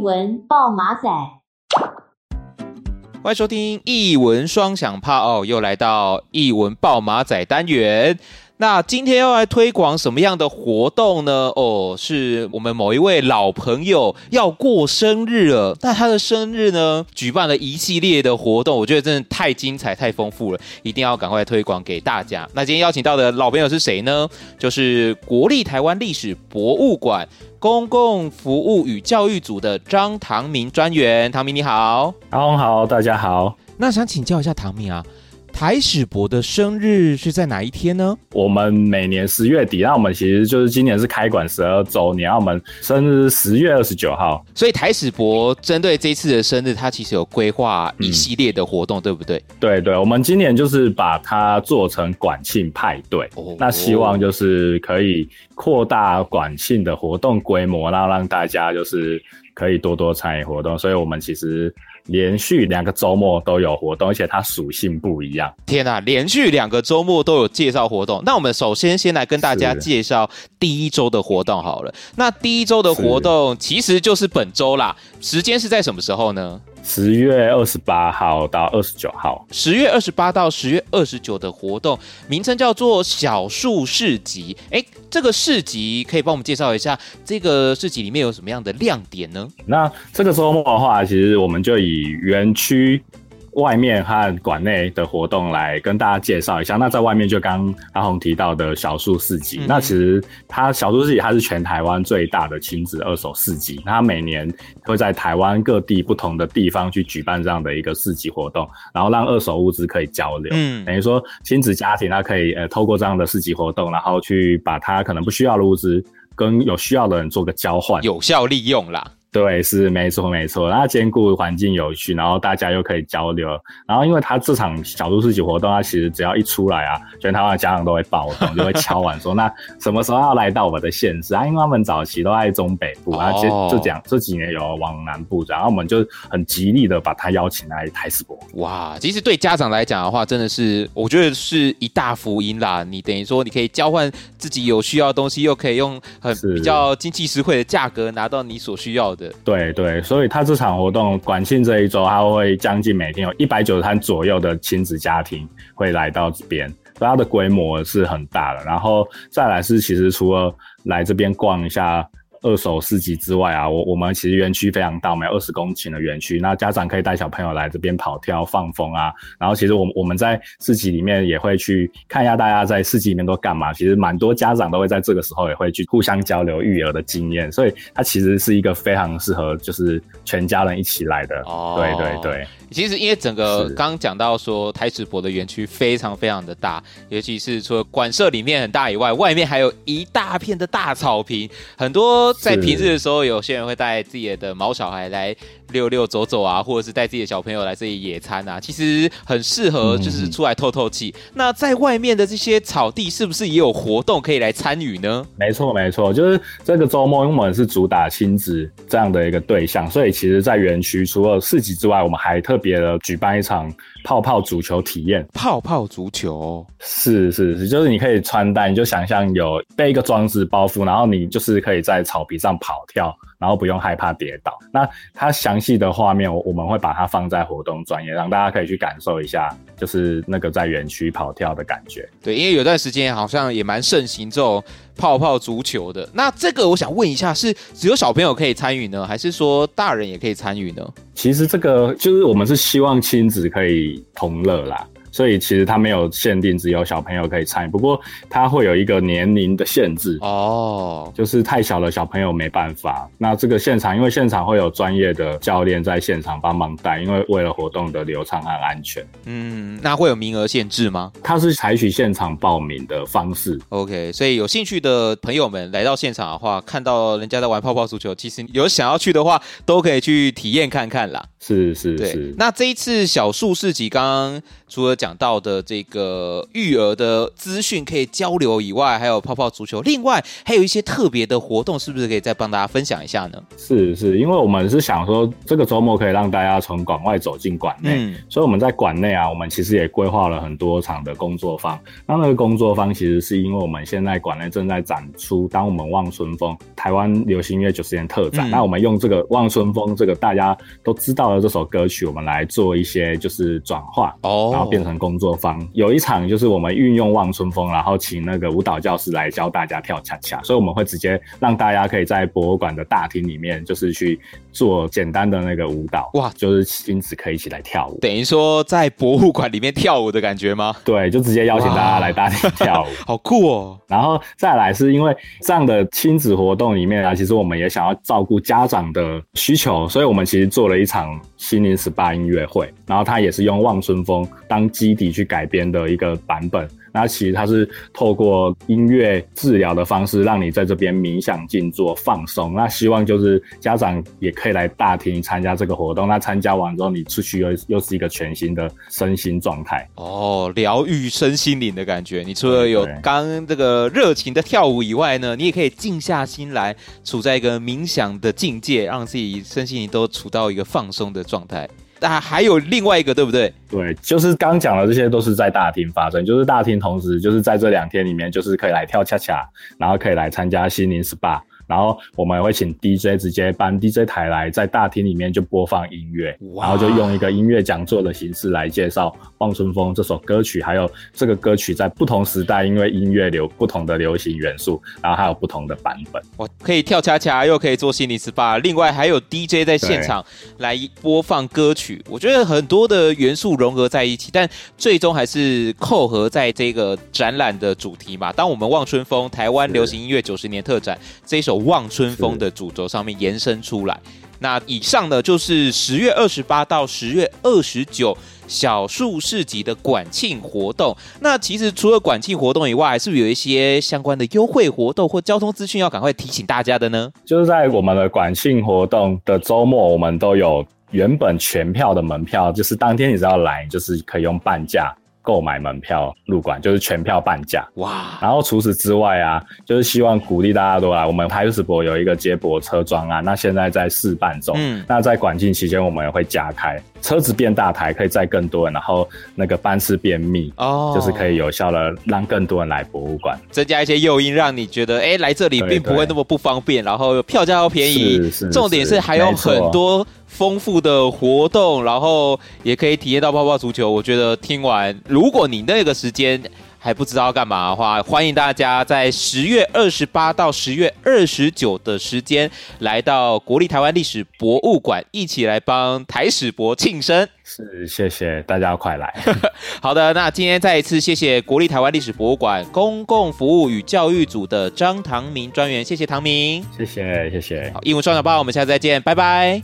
文爆马仔，欢迎收听一文双响炮哦，又来到一文爆马仔单元。那今天要来推广什么样的活动呢？哦，是我们某一位老朋友要过生日了。那他的生日呢，举办了一系列的活动，我觉得真的太精彩、太丰富了，一定要赶快推广给大家。那今天邀请到的老朋友是谁呢？就是国立台湾历史博物馆公共服务与教育组的张唐明专员。唐明你好，阿红，好，大家好。那想请教一下唐明啊。台史博的生日是在哪一天呢？我们每年十月底，那我们其实就是今年是开馆十二周年，我们生日十月二十九号。所以台史博针对这次的生日，它其实有规划一系列的活动，嗯、对不对？对对，我们今年就是把它做成馆庆派对，哦、那希望就是可以扩大馆庆的活动规模，然后让大家就是可以多多参与活动。所以我们其实。连续两个周末都有活动，而且它属性不一样。天哪，连续两个周末都有介绍活动。那我们首先先来跟大家介绍第一周的活动好了。那第一周的活动其实就是本周啦，时间是在什么时候呢？十月二十八号到二十九号，十月二十八到十月二十九的活动名称叫做小树市集。哎，这个市集可以帮我们介绍一下，这个市集里面有什么样的亮点呢？那这个周末的话，其实我们就以园区。外面和馆内的活动来跟大家介绍一下。那在外面就刚阿红提到的小树市集，嗯、那其实它小树市集它是全台湾最大的亲子二手市集。它每年会在台湾各地不同的地方去举办这样的一个市集活动，然后让二手物资可以交流。嗯，等于说亲子家庭它可以呃透过这样的市集活动，然后去把它可能不需要的物资跟有需要的人做个交换，有效利用啦。对，是没错没错，那兼顾环境有序，然后大家又可以交流，然后因为他这场小猪市集活动，他其实只要一出来啊，全台湾的家长都会暴动，就会敲碗说，那什么时候要来到我们的县市啊？因为他们早期都在中北部，然后就就讲这几年有往南部，然后我们就很极力的把他邀请来台史博。哇，其实对家长来讲的话，真的是我觉得是一大福音啦。你等于说你可以交换自己有需要的东西，又可以用很比较经济实惠的价格拿到你所需要的。对对，所以他这场活动管庆这一周，他会将近每天有一百九十摊左右的亲子家庭会来到这边，所以它的规模是很大的。然后再来是，其实除了来这边逛一下。二手市集之外啊，我我们其实园区非常大，我们有二十公顷的园区，那家长可以带小朋友来这边跑跳放风啊。然后其实我们我们在市集里面也会去看一下大家在市集里面都干嘛。其实蛮多家长都会在这个时候也会去互相交流育儿的经验，所以它其实是一个非常适合就是全家人一起来的。哦，对对对。其实因为整个刚刚讲到说台史博的园区非常非常的大，尤其是除了馆舍里面很大以外，外面还有一大片的大草坪，很多。在平日的时候，有些人会带自己的毛小孩来溜溜走走啊，或者是带自己的小朋友来这里野餐啊，其实很适合就是出来透透气。嗯、那在外面的这些草地，是不是也有活动可以来参与呢？没错，没错，就是这个周末，因为我们是主打亲子这样的一个对象，所以其实，在园区除了市集之外，我们还特别的举办一场泡泡足球体验。泡泡足球是是是，就是你可以穿戴，你就想象有被一个装置包覆，然后你就是可以在草皮上跑跳。然后不用害怕跌倒。那它详细的画面，我我们会把它放在活动专业，让大家可以去感受一下，就是那个在园区跑跳的感觉。对，因为有段时间好像也蛮盛行这种泡泡足球的。那这个我想问一下，是只有小朋友可以参与呢，还是说大人也可以参与呢？其实这个就是我们是希望亲子可以同乐啦。所以其实它没有限定，只有小朋友可以参与。不过它会有一个年龄的限制哦，就是太小的小朋友没办法。那这个现场，因为现场会有专业的教练在现场帮忙带，因为为了活动的流畅和安全。嗯，那会有名额限制吗？它是采取现场报名的方式。OK，所以有兴趣的朋友们来到现场的话，看到人家在玩泡泡足球，其实有想要去的话，都可以去体验看看啦。是是是。那这一次小树市集刚刚除了讲到的这个育儿的资讯可以交流以外，还有泡泡足球，另外还有一些特别的活动，是不是可以再帮大家分享一下呢？是是，因为我们是想说这个周末可以让大家从馆外走进馆内，嗯、所以我们在馆内啊，我们其实也规划了很多场的工作坊。那那个工作坊其实是因为我们现在馆内正在展出《当我们望春风》台湾流行音乐九十年特展，嗯、那我们用这个《望春风》这个大家都知道的这首歌曲，我们来做一些就是转化哦，然后变成工作坊。有一场就是我们运用《望春风》，然后请那个舞蹈教师来教大家跳恰恰，所以我们会直接让大家可以在博物馆的大厅里面，就是去做简单的那个舞蹈哇，就是亲子可以一起来跳舞，等于说在博物馆里面跳舞的感觉吗？对，就直接邀请大家来大厅跳舞，好酷哦。然后再来是因为这样的亲子活动里面啊，其实我们也想要照顾家长的需求，所以我们其实做了一场心灵 SPA 音乐会，然后它也是用望春风当基底去改编的一个版本。那其实它是透过音乐治疗的方式，让你在这边冥想静坐放松。那希望就是家长也可以来大厅参加这个活动。那参加完之后，你出去又又是一个全新的身心状态。哦，疗愈身心灵的感觉。你除了有刚这个热情的跳舞以外呢，你也可以静下心来，处在一个冥想的境界，让自己身心灵都处到一个放松的状态。但还有另外一个，对不对？对，就是刚讲的这些都是在大厅发生，就是大厅同时就是在这两天里面，就是可以来跳恰恰，然后可以来参加心灵 SPA。然后我们也会请 DJ 直接搬 DJ 台来，在大厅里面就播放音乐，然后就用一个音乐讲座的形式来介绍《望春风》这首歌曲，还有这个歌曲在不同时代，因为音乐流不同的流行元素，然后还有不同的版本。我可以跳恰恰，又可以做心灵 SPA，另外还有 DJ 在现场来播放歌曲。我觉得很多的元素融合在一起，但最终还是扣合在这个展览的主题嘛。当我们望春风台湾流行音乐九十年特展这一首。望春风的主轴上面延伸出来，那以上呢就是十月二十八到十月二十九小树市集的管庆活动。那其实除了管庆活动以外，是不是有一些相关的优惠活动或交通资讯要赶快提醒大家的呢？就是在我们的管庆活动的周末，我们都有原本全票的门票，就是当天你只要来，就是可以用半价。购买门票入馆就是全票半价哇！然后除此之外啊，就是希望鼓励大家都来。我们台史博有一个接驳车专案，那现在在试办中。嗯，那在管禁期间，我们也会加开车子变大台，可以载更多人，然后那个班次变密哦，就是可以有效的让更多人来博物馆，增加一些诱因，让你觉得哎，来这里并不会那么不方便，然后票价又便宜，是是是重点是还有很多。丰富的活动，然后也可以体验到泡泡足球。我觉得听完，如果你那个时间还不知道干嘛的话，欢迎大家在十月二十八到十月二十九的时间来到国立台湾历史博物馆，一起来帮台史博庆生。是，谢谢大家，快来。好的，那今天再一次谢谢国立台湾历史博物馆公共服务与教育组的张唐明专员，谢谢唐明，谢谢谢谢。好，艺文双响炮，我们下次再见，拜拜。